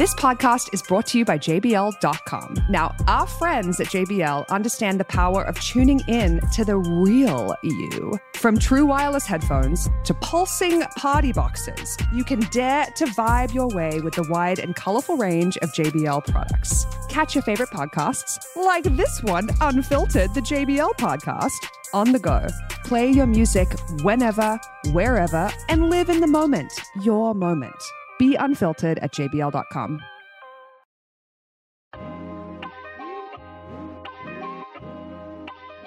This podcast is brought to you by JBL.com. Now, our friends at JBL understand the power of tuning in to the real you. From true wireless headphones to pulsing party boxes, you can dare to vibe your way with the wide and colorful range of JBL products. Catch your favorite podcasts, like this one, Unfiltered, the JBL podcast, on the go. Play your music whenever, wherever, and live in the moment, your moment. Be unfiltered at jbl.com.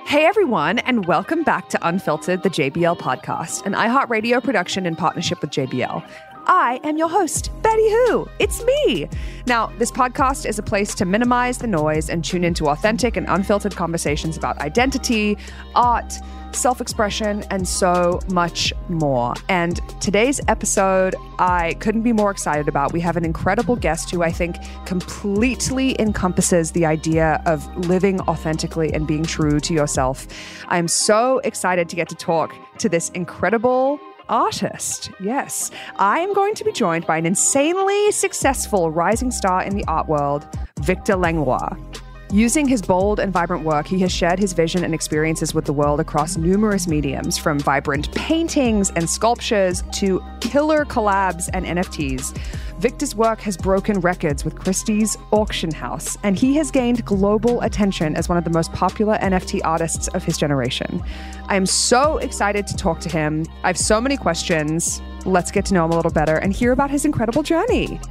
Hey everyone, and welcome back to Unfiltered, the JBL podcast, an iHeartRadio production in partnership with JBL. I am your host, Betty Who. It's me. Now, this podcast is a place to minimize the noise and tune into authentic and unfiltered conversations about identity, art, self expression, and so much more. And today's episode, I couldn't be more excited about. We have an incredible guest who I think completely encompasses the idea of living authentically and being true to yourself. I'm so excited to get to talk to this incredible artist. Yes, I am going to be joined by an insanely successful rising star in the art world, Victor Langlois. Using his bold and vibrant work, he has shared his vision and experiences with the world across numerous mediums, from vibrant paintings and sculptures to killer collabs and NFTs. Victor's work has broken records with Christie's Auction House, and he has gained global attention as one of the most popular NFT artists of his generation. I am so excited to talk to him. I have so many questions. Let's get to know him a little better and hear about his incredible journey.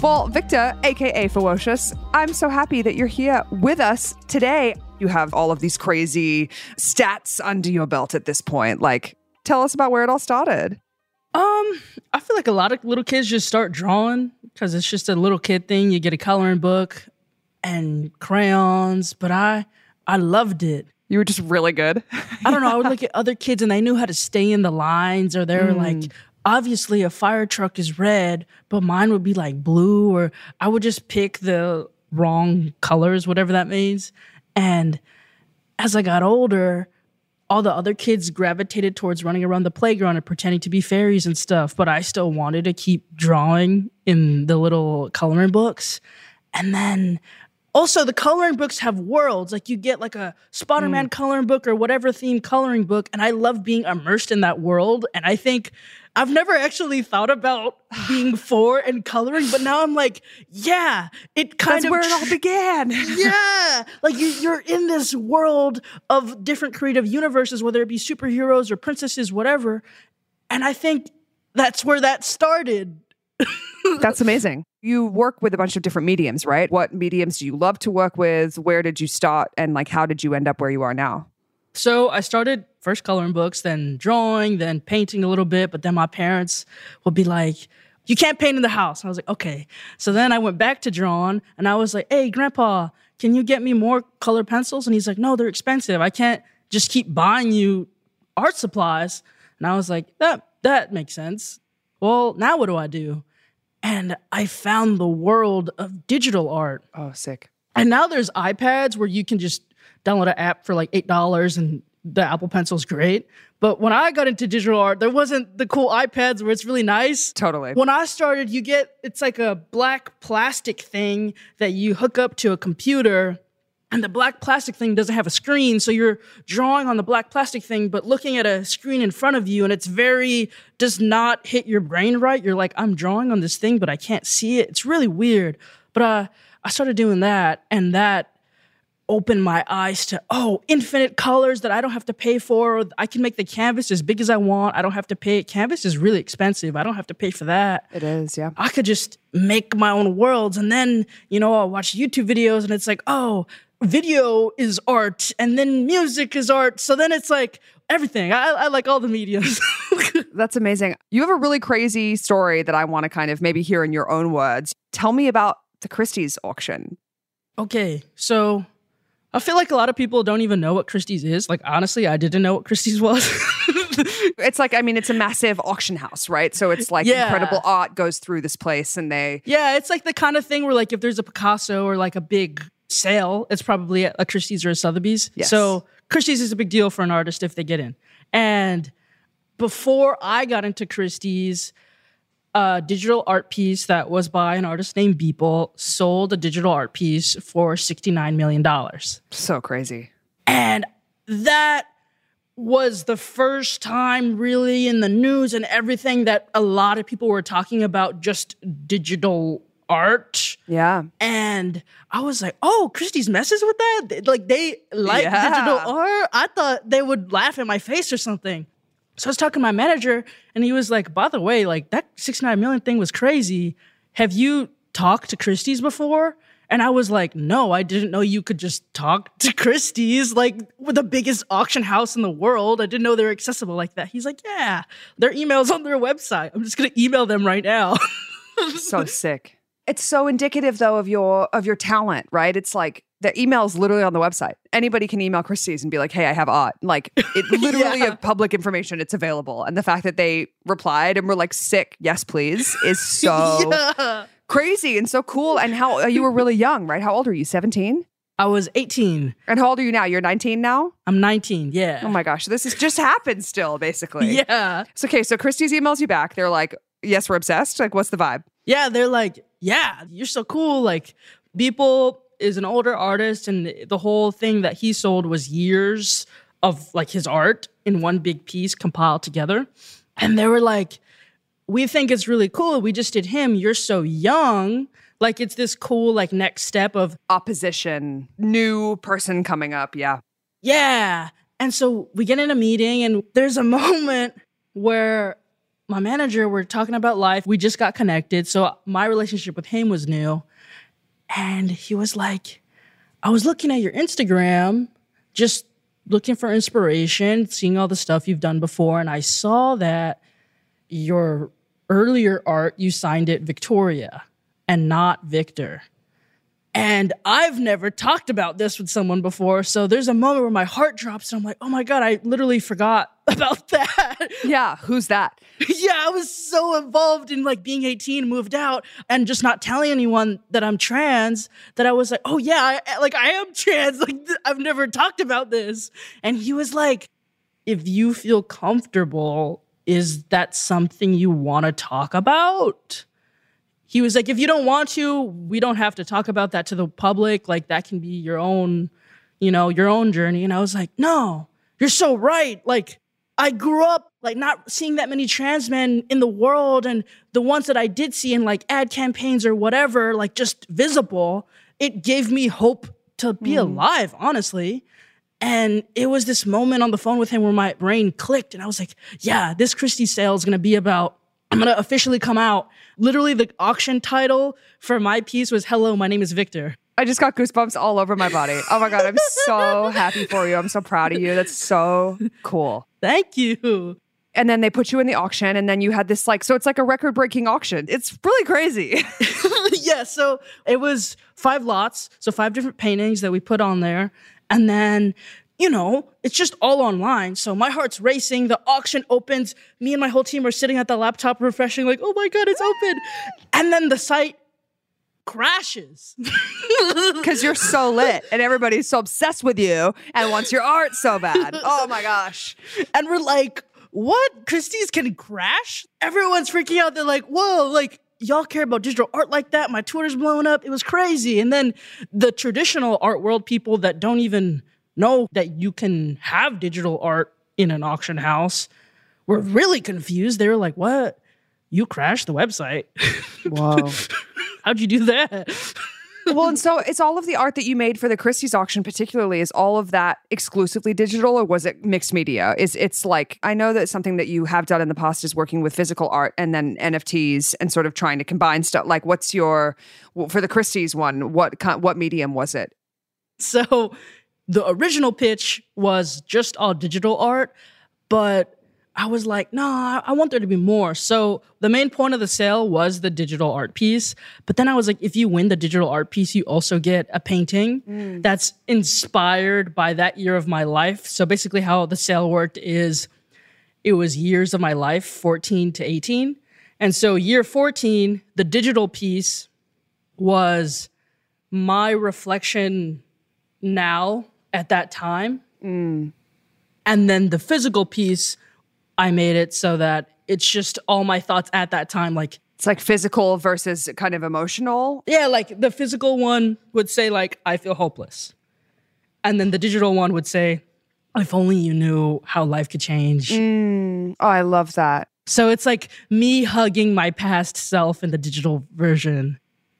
Well, Victor, aka FEWOCiOUS, I'm so happy that you're here with us today. You have all of these crazy stats under your belt at this point. Like, tell us about where it all started. Um, I feel like a lot of little kids just start drawing because it's just a little kid thing. You get a coloring book and crayons, but I I loved it. You were just really good. I don't know. I would look at other kids and they knew how to stay in the lines, or they were mm. like, obviously a fire truck is red, but mine would be like blue, or I would just pick the wrong colors, whatever that means. And as I got older, all the other kids gravitated towards running around the playground and pretending to be fairies and stuff, but I still wanted to keep drawing in the little coloring books. And then also, the coloring books have worlds. Like you get like a Spider-Man mm. coloring book or whatever theme coloring book, and I love being immersed in that world. And I think I've never actually thought about being for and coloring, but now I'm like, yeah, it kind That's of where it all began. yeah, like you, you're in this world of different creative universes, whether it be superheroes or princesses, whatever. And I think that's where that started. That's amazing. You work with a bunch of different mediums, right? What mediums do you love to work with? Where did you start? And like, how did you end up where you are now? So I started first coloring books, then drawing, then painting a little bit. But then my parents would be like, you can't paint in the house. And I was like, okay. So then I went back to drawing and I was like, hey, grandpa, can you get me more color pencils? And he's like, no, they're expensive. I can't just keep buying you art supplies. And I was like, that, that makes sense. Well, now what do I do? And I found the world of digital art. Oh, sick. And now there's iPads where you can just download an app for like $8 and the Apple Pencil's great. But when I got into digital art, there wasn't the cool iPads where it's really nice. Totally. When I started, you get it's like a black plastic thing that you hook up to a computer and the black plastic thing doesn't have a screen so you're drawing on the black plastic thing but looking at a screen in front of you and it's very does not hit your brain right. You're like i'm drawing on this thing but i can't see it. It's really weird. But uh, i started doing that and that opened my eyes to oh infinite colors that i don't have to pay for. I can make the canvas as big as i want. I don't have to pay. Canvas is really expensive. I don't have to pay for that. It is yeah. I could just make my own worlds and then you know i'll watch youtube videos and it's like oh video is art and then music is art. So then it's like everything. I, I like all the mediums. That's amazing. You have a really crazy story that I want to kind of maybe hear in your own words. Tell me about the Christie's auction. Okay, so I feel like a lot of people don't even know what Christie's is. Like honestly, I didn't know what Christie's was. it's like I mean, it's a massive auction house, right? So it's like yeah. incredible art goes through this place, and they yeah, it's like the kind of thing where like if there's a Picasso or like a big sale, it's probably at a Christie's or a Sotheby's. Yes. So Christie's is a big deal for an artist if they get in. And before I got into Christie's, a digital art piece that was by an artist named Beeple sold a digital art piece for $69 million. So crazy. And that was the first time really in the news and everything that a lot of people were talking about just digital art. Yeah. And I was like, oh, Christie's messes with that? Like they like Yeah. digital art? I thought they would laugh in my face or something. So I was talking to my manager and he was like, by the way, like that 69 million thing was crazy. Have you talked to Christie's before? And I was like, no, I didn't know you could just talk to Christie's, like with the biggest auction house in the world. I didn't know they were accessible like that. He's like, yeah, their email's on their website. I'm just gonna email them right now. so sick. It's so indicative though of your of your talent, right? It's like the email's literally on the website. Anybody can email Christie's and be like, "Hey, I have art." Like it literally Yeah. public information. It's available, and the fact that they replied and were like, "Sick, yes, please," is so yeah. crazy and so cool. And how uh, you were really young, right? How old are you? Seventeen. I was 18. And how old are you now? You're 19 now. I'm 19. Yeah. Oh my gosh, this has just happened still, basically. Yeah. It's okay, so Christie's emails you back. They're like, "Yes, we're obsessed." Like, what's the vibe? Yeah. They're like, yeah, you're so cool. Like, Beeple is an older artist, and the whole thing that he sold was years of like his art in one big piece compiled together. And they were like, we think it's really cool. We just did him. You're so young. Like, it's this cool, like, next step of Opposition, new person coming up. Yeah. Yeah. And so we get in a meeting, and there's a moment where my manager, we're talking about life. We just got connected. So my relationship with him was new. And he was like, I was looking at your Instagram, just looking for inspiration, seeing all the stuff you've done before. And I saw that your earlier art, you signed it Victoria and not Victor. And I've never talked about this with someone before. So there's a moment where my heart drops and I'm like, oh my God, I literally forgot about that. Yeah. Who's that? yeah, I was so involved in like being 18, moved out, and just not telling anyone that I'm trans that I was like, oh yeah, I, like I am trans. Like th- I've never talked about this. And he was like, if you feel comfortable, is that something you want to talk about? He was like, if you don't want to, we don't have to talk about that to the public. Like that can be your own, you know, your own journey. And I was like, no, you're so right. Like I grew up like not seeing that many trans men in the world and the ones that I did see in like ad campaigns or whatever, like just visible, it gave me hope to be hmm. alive, honestly. And it was this moment on the phone with him where my brain clicked and I was like, yeah, this Christie sale is gonna be about, I'm gonna officially come out. Literally, the auction title for my piece was Hello, my name is Victor. I just got goosebumps all over my body. Oh my God. I'm so happy for you. I'm so proud of you. That's so cool. Thank you. And then they put you in the auction, and then you had this like, so it's like a record breaking auction. It's really crazy. yeah, so it was five lots, so five different paintings that we put on there. And then, you know, it's just all online. So my heart's racing. The auction opens. Me and my whole team are sitting at the laptop refreshing, like, oh my God, it's open. And then the site crashes. Because you're so lit and everybody's so obsessed with you and wants your art so bad. Oh my gosh. and we're like, what? Christie's can crash? Everyone's freaking out. They're like, whoa, like, y'all care about digital art like that? My Twitter's blowing up. It was crazy. And then the traditional art world people that don't even know that you can have digital art in an auction house were really confused. They were like, what? You crashed the website. Wow. How'd you do that? well, and so it's all of the art that you made for the Christie's auction, particularly, is all of that exclusively digital, or was it mixed media? Is it's like I know that something that you have done in the past is working with physical art and then NFTs and sort of trying to combine stuff. Like, what's your for the Christie's one? What kind, what medium was it? So the original pitch was just all digital art, but I was like, no, I want there to be more. So the main point of the sale was the digital art piece. But then I was like, if you win the digital art piece, you also get a painting mm. that's inspired by that year of my life. So basically, how the sale worked is it was years of my life, 14 to 18. And so year 14, the digital piece was my reflection now at that time. Mm. And then the physical piece, I made it so that it's just all my thoughts at that time. Like, It's like physical versus kind of emotional. yeah, like the physical one would say, like, I feel hopeless. And then the digital one would say, if only you knew how life could change. Mm. Oh, I love that. So it's like me hugging my past self in the digital version.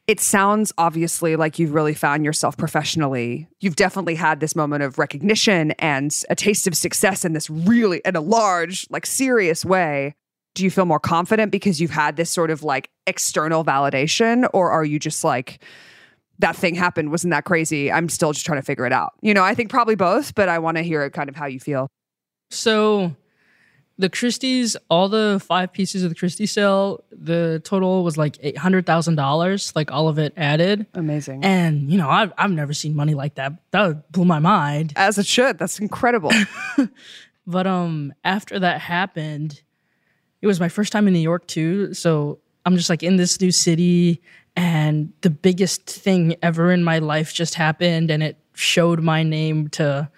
It sounds obviously like you've really found yourself professionally. You've definitely had this moment of recognition and a taste of success in this really, in a large, like serious way. Do you feel more confident because you've had this sort of like external validation? Or are you just like, that thing happened, wasn't that crazy? I'm still just trying to figure it out. You know, I think probably both, but I want to hear kind of how you feel. So the Christie's, all the five pieces of the Christie sale, the total was like eight hundred thousand dollars, like all of it added. Amazing. And you know, I've I've never seen money like that. That blew my mind. As it should. That's incredible. But um, after that happened, it was my first time in New York too. So I'm just like in this new city, and the biggest thing ever in my life just happened, and it showed my name to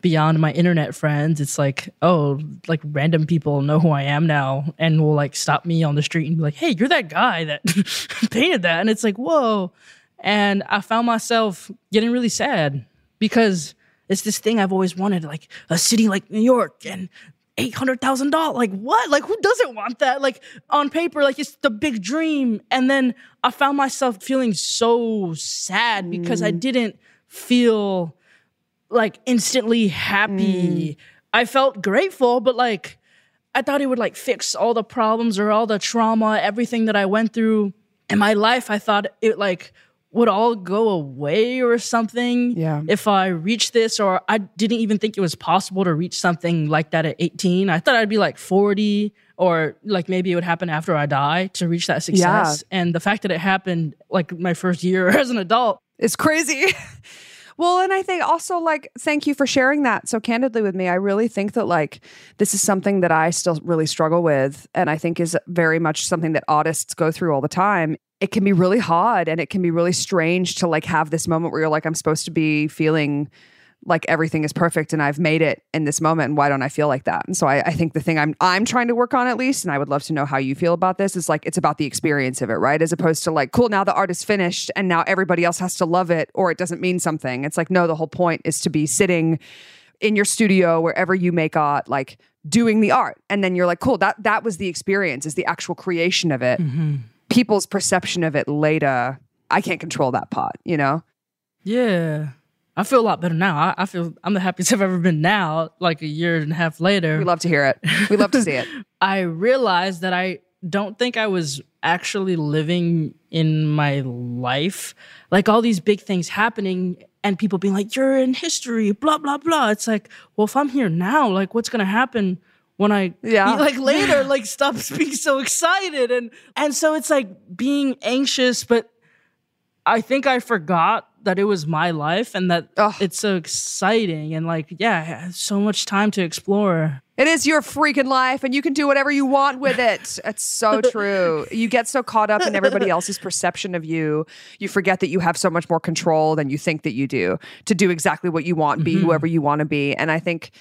beyond my internet friends. It's like, oh, like random people know who I am now, and will like stop me on the street and be like, hey, you're that guy that painted that, and it's like, whoa. And I found myself getting really sad because it's this thing I've always wanted, like a city like New York and eight hundred thousand dollars. Like what? Like who doesn't want that? Like on paper, like it's the big dream. And then I found myself feeling so sad because I mm. didn't feel like instantly happy. Mm. I felt grateful, but like I thought it would like fix all the problems or all the trauma, everything that I went through in my life. I thought it like would all go away or something Yeah. if I reached this, or I didn't even think it was possible to reach something like that at 18. I thought I'd be like 40 or like maybe it would happen after I die to reach that success. Yeah. And the fact that it happened like my first year as an adult, It's crazy. well, and I think also like thank you for sharing that so candidly with me. I really think that like this is something that I still really struggle with and I think is very much something that artists go through all the time. It can be really hard and it can be really strange to like have this moment where you're like I'm supposed to be feeling like everything is perfect and I've made it in this moment. And why don't I feel like that? And so I, I think the thing I'm I'm trying to work on at least, and I would love to know how you feel about this, is like it's about the experience of it, right? As opposed to like, cool, now the art is finished and now everybody else has to love it or it doesn't mean something. It's like, no, the whole point is to be sitting in your studio, wherever you make art, like doing the art. And then you're like, cool, that that was the experience, is the actual creation of it. Mm-hmm. People's perception of it later. I can't control that part, you know? yeah. I feel a lot better now. I, I feel I'm the happiest I've ever been now, like a year and a half later. We love to hear it. We love to see it. I realized that I don't think I was actually living in my life. Like all these big things happening and people being like, you're in history, blah, blah, blah. It's like, well, if I'm here now, like what's going to happen when I, Yeah. like later, like stop being so excited. And, and so it's like being anxious, but I think I forgot that it was my life and that Ugh. it's so exciting and like, yeah, so much time to explore. It is your freaking life and you can do whatever you want with it. It's so true. You get so caught up in everybody else's perception of you. You forget that you have so much more control than you think that you do to do exactly what you want, be mm-hmm. whoever you want to be. And I think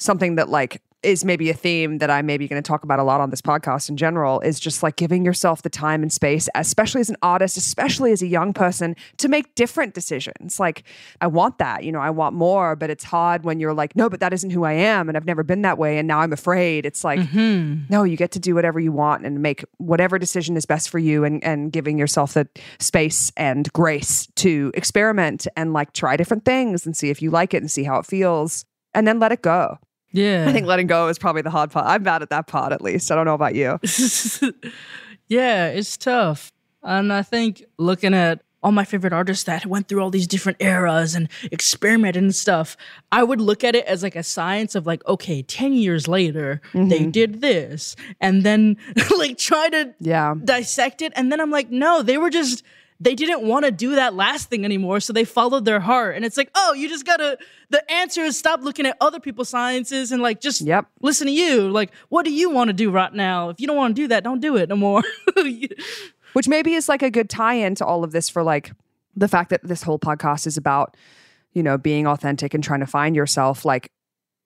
something that like is maybe a theme that I'm maybe going to talk about a lot on this podcast in general is just like giving yourself the time and space, especially as an artist, especially as a young person, to make different decisions. Like, I want that, you know, I want more, but it's hard when you're like, no, but that isn't who I am. And I've never been that way. And now I'm afraid. It's like, mm-hmm. no, you get to do whatever you want and make whatever decision is best for you and, and giving yourself the space and grace to experiment and like try different things and see if you like it and see how it feels and then let it go. Yeah. I think letting go is probably the hard part. I'm bad at that part at least. I don't know about you. yeah, it's tough. And I think looking at all my favorite artists that went through all these different eras and experimented and stuff, I would look at it as like a science of like, okay, 10 years later, they mm-hmm. did this. And then like try to Yeah. dissect it. And then I'm like, no, they were just, they didn't want to do that last thing anymore. So they followed their heart. And it's like, oh, you just gotta, the answer is stop looking at other people's sciences and like just Yep. listen to you. Like, what do you want to do right now? If you don't want to do that, don't do it no more. Which maybe is like a good tie in to all of this for like the fact that this whole podcast is about, you know, being authentic and trying to find yourself. Like,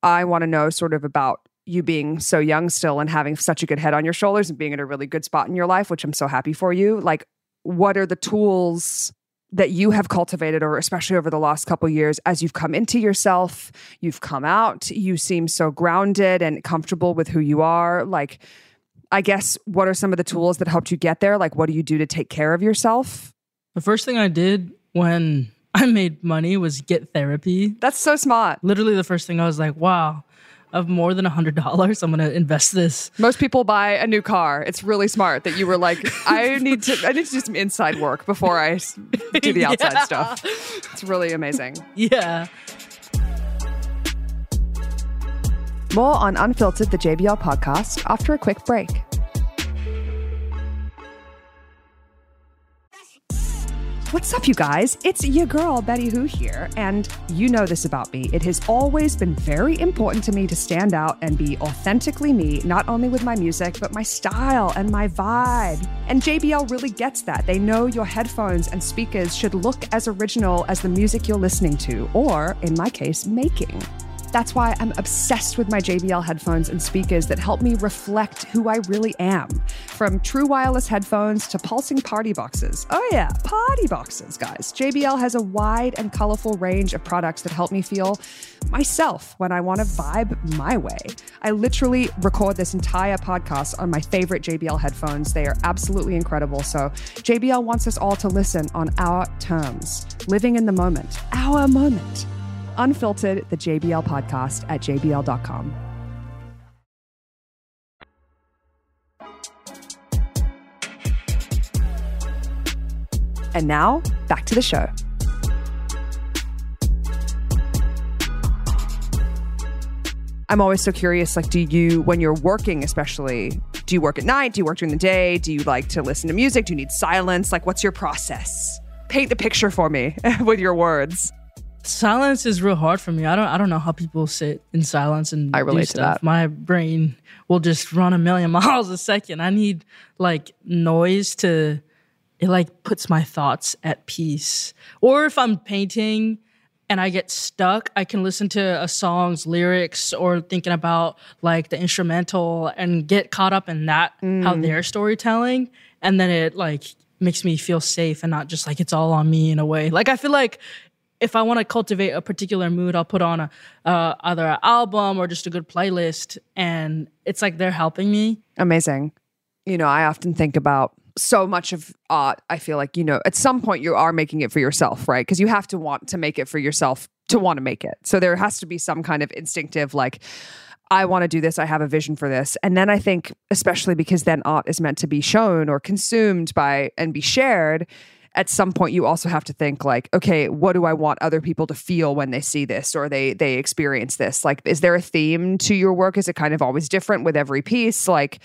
I want to know sort of about you being so young still and having such a good head on your shoulders and being in a really good spot in your life, which I'm so happy for you. Like, what are the tools that you have cultivated or especially over the last couple years as you've come into yourself, you've come out, you seem so grounded and comfortable with who you are. Like, I guess what are some of the tools that helped you get there? Like, what do you do to take care of yourself? The first thing I did when I made money was get therapy. That's so smart. Literally, the first thing I was like, wow, of more than a hundred dollars, I'm gonna invest this. Most people buy a new car. It's really smart that you were like, I need to, I need to do some inside work before I do the outside yeah. stuff. It's really amazing. Yeah. More on Unfiltered, the JBL podcast, after a quick break. What's up, you guys? It's your girl, Betty Who here, and you know this about me. It has always been very important to me to stand out and be authentically me, not only with my music, but my style and my vibe. And JBL really gets that. They know your headphones and speakers should look as original as the music you're listening to, or in my case, making. That's why I'm obsessed with my JBL headphones and speakers that help me reflect who I really am. From true wireless headphones to pulsing party boxes. Oh, yeah, party boxes, guys. JBL has a wide and colorful range of products that help me feel myself when I want to vibe my way. I literally record this entire podcast on my favorite JBL headphones. They are absolutely incredible. So, JBL wants us all to listen on our terms, living in the moment, our moment. Unfiltered, the JBL podcast at jbl.com. And now, back to the show. I'm always so curious like do you when you're working especially do you work at night? Do you work during the day? Do you like to listen to music? Do you need silence? Like what's your process? Paint the picture for me with your words silence is real hard for me. I don't I don't know how people sit in silence and I relate to that. My brain will just run a million miles a second. I need like noise to it like puts my thoughts at peace. Or if I'm painting and I get stuck, I can listen to a song's lyrics or thinking about like the instrumental and get caught up in that mm. how they're storytelling and then it like makes me feel safe and not just like it's all on me in a way. Like I feel like if I want to cultivate a particular mood, I'll put on a uh, either an album or just a good playlist, and it's like they're helping me. Amazing. You know, I often think about so much of art. I feel like you know, at some point you are making it for yourself, right? Because you have to want to make it for yourself to want to make it. So there has to be some kind of instinctive like. I want to do this. I have a vision for this. And then I think, especially because then art is meant to be shown or consumed by and be shared, at some point you also have to think like okay what do i want other people to feel when they see this or they they experience this? Like is there a theme to your work? Is it kind of always different with every piece? Like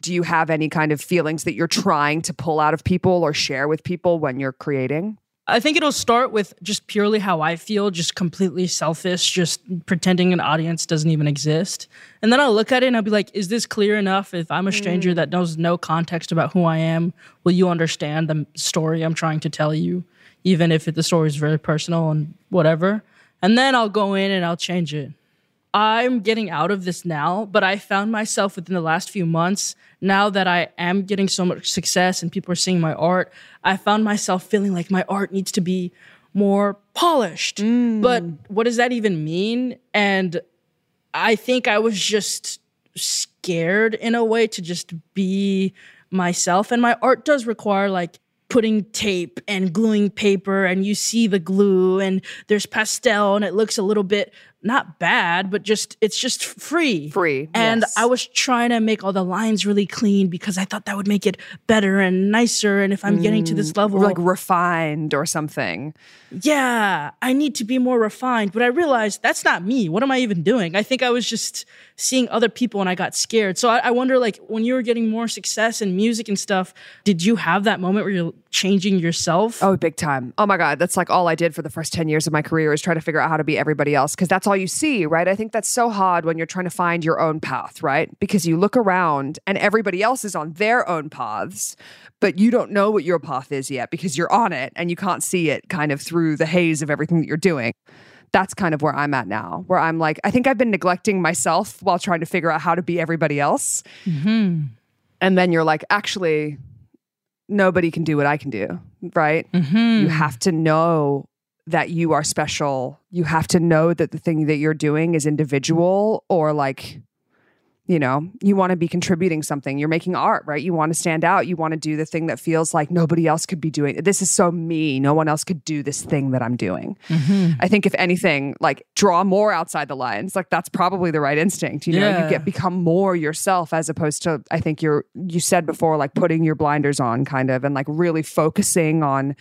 do you have any kind of feelings that you're trying to pull out of people or share with people when you're creating I think it'll start with just purely how I feel, just completely selfish, just pretending an audience doesn't even exist. And then I'll look at it and I'll be like, is this clear enough? If I'm a stranger mm. that knows no context about who I am, will you understand the story I'm trying to tell you, even if it, the story is very personal and whatever? And then I'll go in and I'll change it. I'm getting out of this now, but I found myself within the last few months, now that I am getting so much success and people are seeing my art, I found myself feeling like my art needs to be more polished. Mm. But what does that even mean? And I think I was just scared in a way to just be myself. And my art does require like putting tape and gluing paper and you see the glue and there's pastel and it looks a little bit not bad, but just it's just free. Free. And yes. I was trying to make all the lines really clean because I thought that would make it better and nicer. And if I'm mm, getting to this mm, level, like refined or something. Yeah, I need to be more refined. But I realized that's not me. What am I even doing? I think I was just seeing other people and I got scared. So I, I wonder, like, when you were getting more success in music and stuff, did you have that moment where you're changing yourself? Oh, big time. Oh my God. That's like all I did for the first 10 years of my career is try to figure out how to be everybody else because that's all you see, right? I think that's so hard when you're trying to find your own path, right? Because you look around and everybody else is on their own paths, but you don't know what your path is yet because you're on it and you can't see it kind of through the haze of everything that you're doing. that's kind of where I'm at now, where I'm like, I think I've been neglecting myself while trying to figure out how to be everybody else. Mm-hmm. And then you're like, actually, nobody can do what I can do, right? Mm-hmm. You have to know that you are special. You have to know that the thing that you're doing is individual or like you know, you want to be contributing something. You're making art, right? You want to stand out. You want to do the thing that feels like nobody else could be doing. This is so me. No one else could do this thing that I'm doing. Mm-hmm. I think if anything, like draw more outside the lines. Like that's probably the right instinct. You know, Yeah. you get become more yourself as opposed to I think you're you said before like putting your blinders on kind of and like really focusing on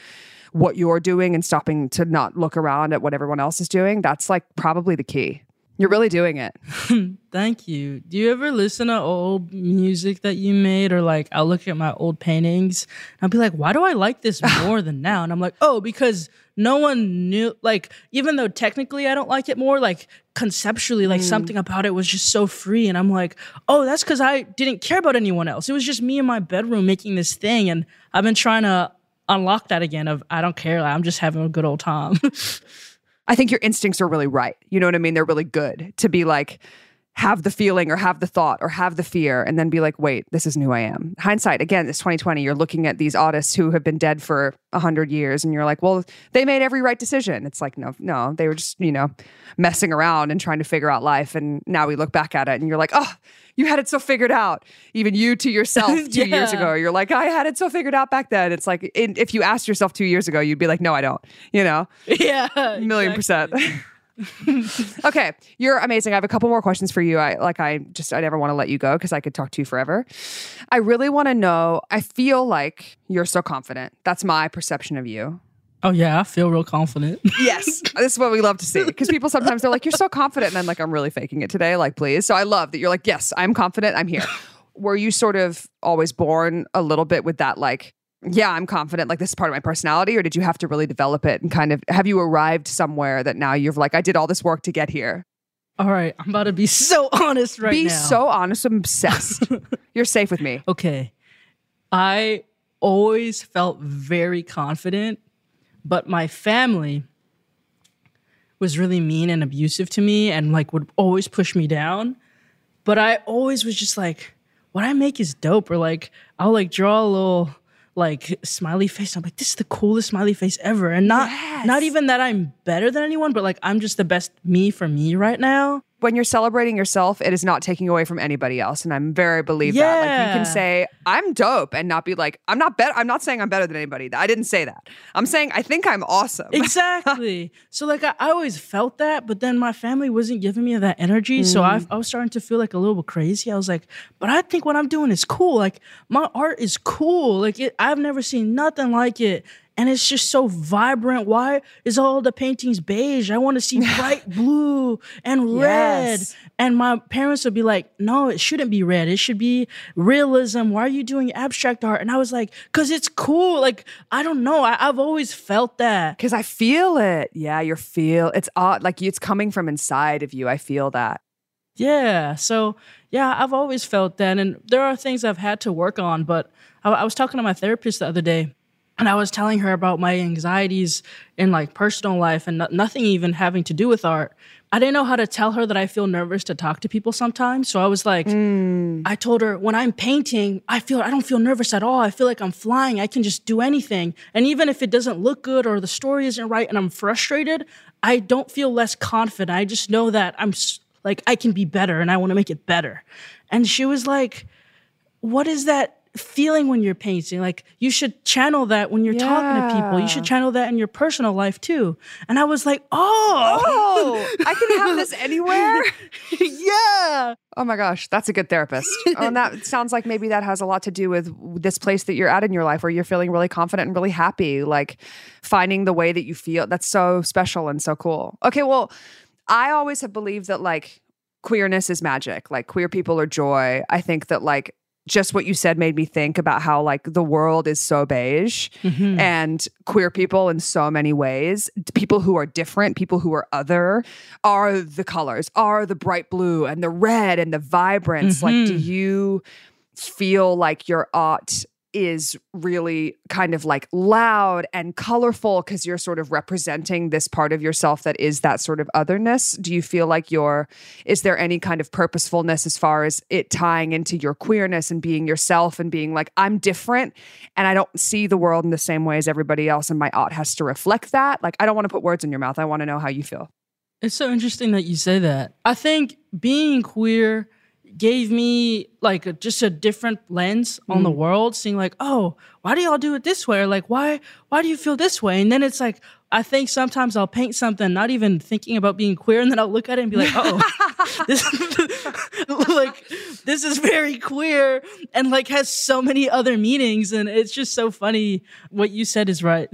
what you're doing and stopping to not look around at what everyone else is doing. That's like probably the key. You're really doing it. Thank you. Do you ever listen to old music that you made, or like I'll look at my old paintings and I'll be like, why do I like this more than now? And I'm like, oh, because no one knew. Like, even though technically I don't like it more, like conceptually, like mm. something about it was just so free. And I'm like, oh, that's because I didn't care about anyone else. It was just me in my bedroom making this thing, and I've been trying to unlock that again. Of I don't care. I'm just having a good old time. I think your instincts are really right. You know what I mean? They're really good to be like, have the feeling or have the thought or have the fear and then be like, wait, this isn't who I am. Hindsight, again, it's 2020. You're looking at these artists who have been dead for 100 years and you're like, well, they made every right decision. It's like, no, no, they were just, you know, messing around and trying to figure out life. And now we look back at it and you're like, oh, you had it so figured out. Even you to yourself two years ago, you're like, I had it so figured out back then. It's like, in, if you asked yourself two years ago, you'd be like, no, I don't, you know? yeah, million percent. okay, you're amazing. I have a couple more questions for you. I like I just I never want to let you go because I could talk to you forever. I really want to know. I feel like you're so confident. That's my perception of you. Oh yeah, I feel real confident. Yes, this is what we love to see because people sometimes they're like, "You're so confident," and I'm like, "I'm really faking it today." Like, please. So I love that you're like, "Yes, I'm confident. I'm here." Were you sort of always born a little bit with that like? Yeah, I'm confident. Like this is part of my personality, or did you have to really develop it and kind of have you arrived somewhere that now you're like, I did all this work to get here? All right, I'm about to be so honest right Be now. so honest. I'm obsessed. you're safe with me. okay. I always felt very confident, but my family was really mean and abusive to me and like would always push me down. But I always was just like, what I make is dope. Or like, I'll like draw a little like smiley face. I'm like, this is the coolest smiley face ever. And not not even that I'm better than anyone, but like I'm just the best me for me right now. When you're celebrating yourself, it is not taking away from anybody else, and I'm very believe that. Like you can say I'm dope and not be like I'm not better. I'm not saying I'm better than anybody. I didn't say that. I'm saying I think I'm awesome. exactly. So like I, I always felt that, but then my family wasn't giving me that energy. So I, mm. I was starting to feel like a little bit crazy. I was like, but I think what I'm doing is cool. Like my art is cool. Like it, I've never seen nothing like it. And it's just so vibrant. Why is all the paintings beige? I want to see bright blue and red. Yes. And my parents would be like, no, it shouldn't be red. It should be realism. Why are you doing abstract art? And I was like, because it's cool. Like, I don't know. I, I've always felt that. Because I feel it. Yeah, you're feel. It's odd. Like it's coming from inside of you. I feel that. Yeah. So, yeah, I've always felt that. And there are things I've had to work on. But I, I was talking to my therapist the other day. And I was telling her about my anxieties in like personal life and no- nothing even having to do with art. I didn't know how to tell her that I feel nervous to talk to people sometimes. So I was like, mm. I told her when I'm painting, I feel I don't feel nervous at all. I feel like I'm flying. I can just do anything. And even if it doesn't look good or the story isn't right and I'm frustrated, I don't feel less confident. I just know that I'm like I can be better and I want to make it better. And she was like, "What is that feeling when you're painting? Like you should channel that when you're talking to people. You should channel that in your personal life too." And I was like, "Oh, Oh, I can have this anywhere. yeah." Oh my gosh, that's a good therapist. oh, and that sounds like maybe that has a lot to do with this place that you're at in your life where you're feeling really confident and really happy, like finding the way that you feel. That's so special and so cool. Okay, well, I always have believed that like queerness is magic, like queer people are joy. I think that like just what you said made me think about how like the world is so beige mm-hmm. and queer people in so many ways. People who are different people who are other are the colors are the bright blue and the red and the vibrance. Like do mm-hmm. you feel like your art is really kind of like loud and colorful because you're sort of representing this part of yourself that is that sort of otherness. Do you feel like you're, is there any kind of purposefulness as far as it tying into your queerness and being yourself and being like, I'm different and I don't see the world in the same way as everybody else and my art has to reflect that? Like, I don't want to put words in your mouth. I want to know how you feel. It's so interesting that you say that. I think being queer gave me like a, just a different lens on mm. the world seeing like oh why do y'all do it this way or like why why do you feel this way and then it's like i think sometimes i'll paint something not even thinking about being queer and then i'll look at it and be like oh this like this is very queer and like has so many other meanings and it's just so funny what you said is right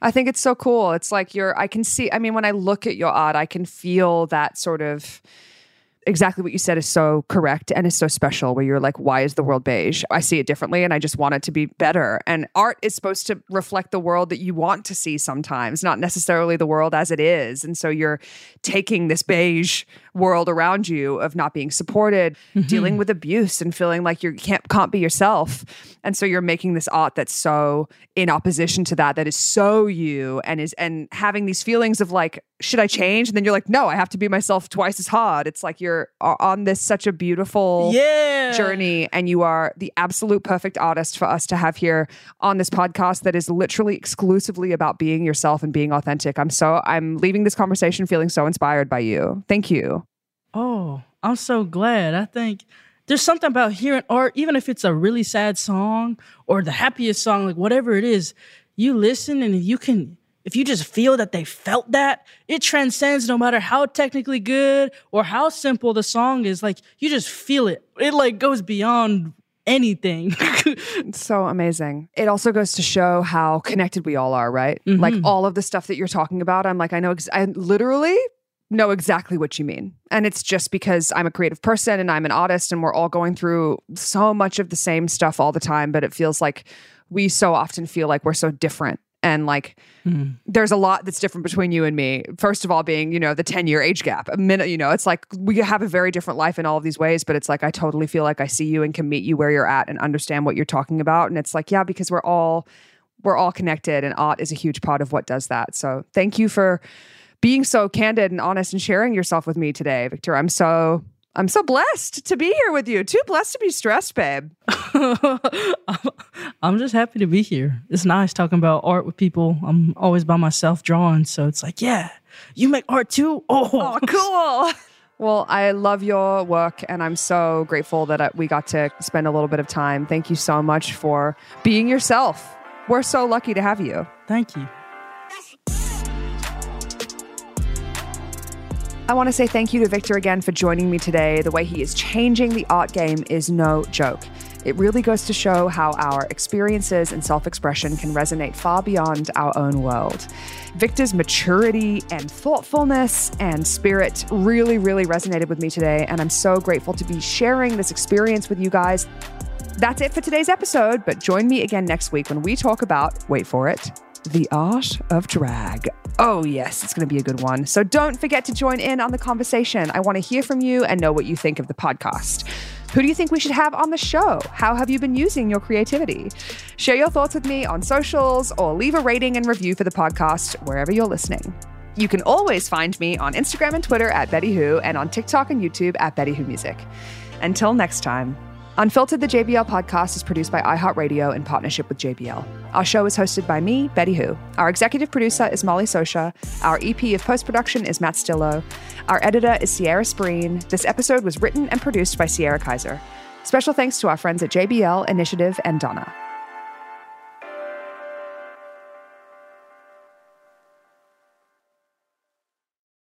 I think it's so cool. It's like you're, I can see, I mean, when I look at your art, I can feel that sort of exactly what you said is so correct and is so special where you're like why is the world beige? I see it differently and i just want it to be better. And art is supposed to reflect the world that you want to see sometimes not necessarily the world as it is. And so you're taking this beige world around you of not being supported mm-hmm. dealing with abuse and feeling like you can't can't be yourself. And so you're making this art that's so in opposition to that that is so you and is and having these feelings of like should i change? And then you're like no i have to be myself twice as hard. It's like you're on this such a beautiful yeah. journey and you are the absolute perfect artist for us to have here on this podcast that is literally exclusively about being yourself and being authentic. I'm so I'm leaving this conversation feeling so inspired by you. Thank you. Oh, I'm so glad. I think there's something about hearing art, even if it's a really sad song or the happiest song, like whatever it is, you listen and you can if you just feel that they felt that, it transcends no matter how technically good or how simple the song is. Like you just feel it. It like goes beyond anything. so amazing. It also goes to show how connected we all are, right? Mm-hmm. Like all of the stuff that you're talking about, I'm like, I know, ex- I literally know exactly what you mean. And it's just because I'm a creative person and I'm an artist and we're all going through so much of the same stuff all the time, but it feels like we so often feel like we're so different and like mm. there's a lot that's different between you and me. First of all being you know the 10 year age gap. A minute you know it's like we have a very different life in all of these ways but it's like i totally feel like i see you and can meet you where you're at and understand what you're talking about. And it's like yeah because we're all we're all connected and art is a huge part of what does that. So thank you for being so candid and honest and sharing yourself with me today victor. I'm so I'm so blessed to be here with you. Too blessed to be stressed, babe. I'm just happy to be here. It's nice talking about art with people. I'm always by myself drawing, so it's like, yeah, you make art too. Oh, oh cool. Well, I love your work and I'm so grateful that uh, we got to spend a little bit of time. Thank you so much for being yourself. We're so lucky to have you. Thank you. I want to say thank you to Victor again for joining me today. The way he is changing the art game is no joke. It really goes to show how our experiences and self expression can resonate far beyond our own world. Victor's maturity and thoughtfulness and spirit really, really resonated with me today, and I'm so grateful to be sharing this experience with you guys. That's it for today's episode, but join me again next week when we talk about, wait for it, the art of drag. Oh, yes, it's going to be a good one. So don't forget to join in on the conversation. I want to hear from you and know what you think of the podcast. Who do you think we should have on the show? How have you been using your creativity? Share your thoughts with me on socials or leave a rating and review for the podcast wherever you're listening. You can always find me on Instagram and Twitter at Betty Who and on TikTok and YouTube at Betty Who Music. Until next time, Unfiltered, the JBL podcast is produced by iHeartRadio in partnership with JBL. Our show is hosted by me, Betty Who. Our executive producer is Molly Sosha. Our EP of post production is Matt Stillo. Our editor is Sierra Spreen. This episode was written and produced by Sierra Kaiser. Special thanks to our friends at JBL, Initiative, and Donna.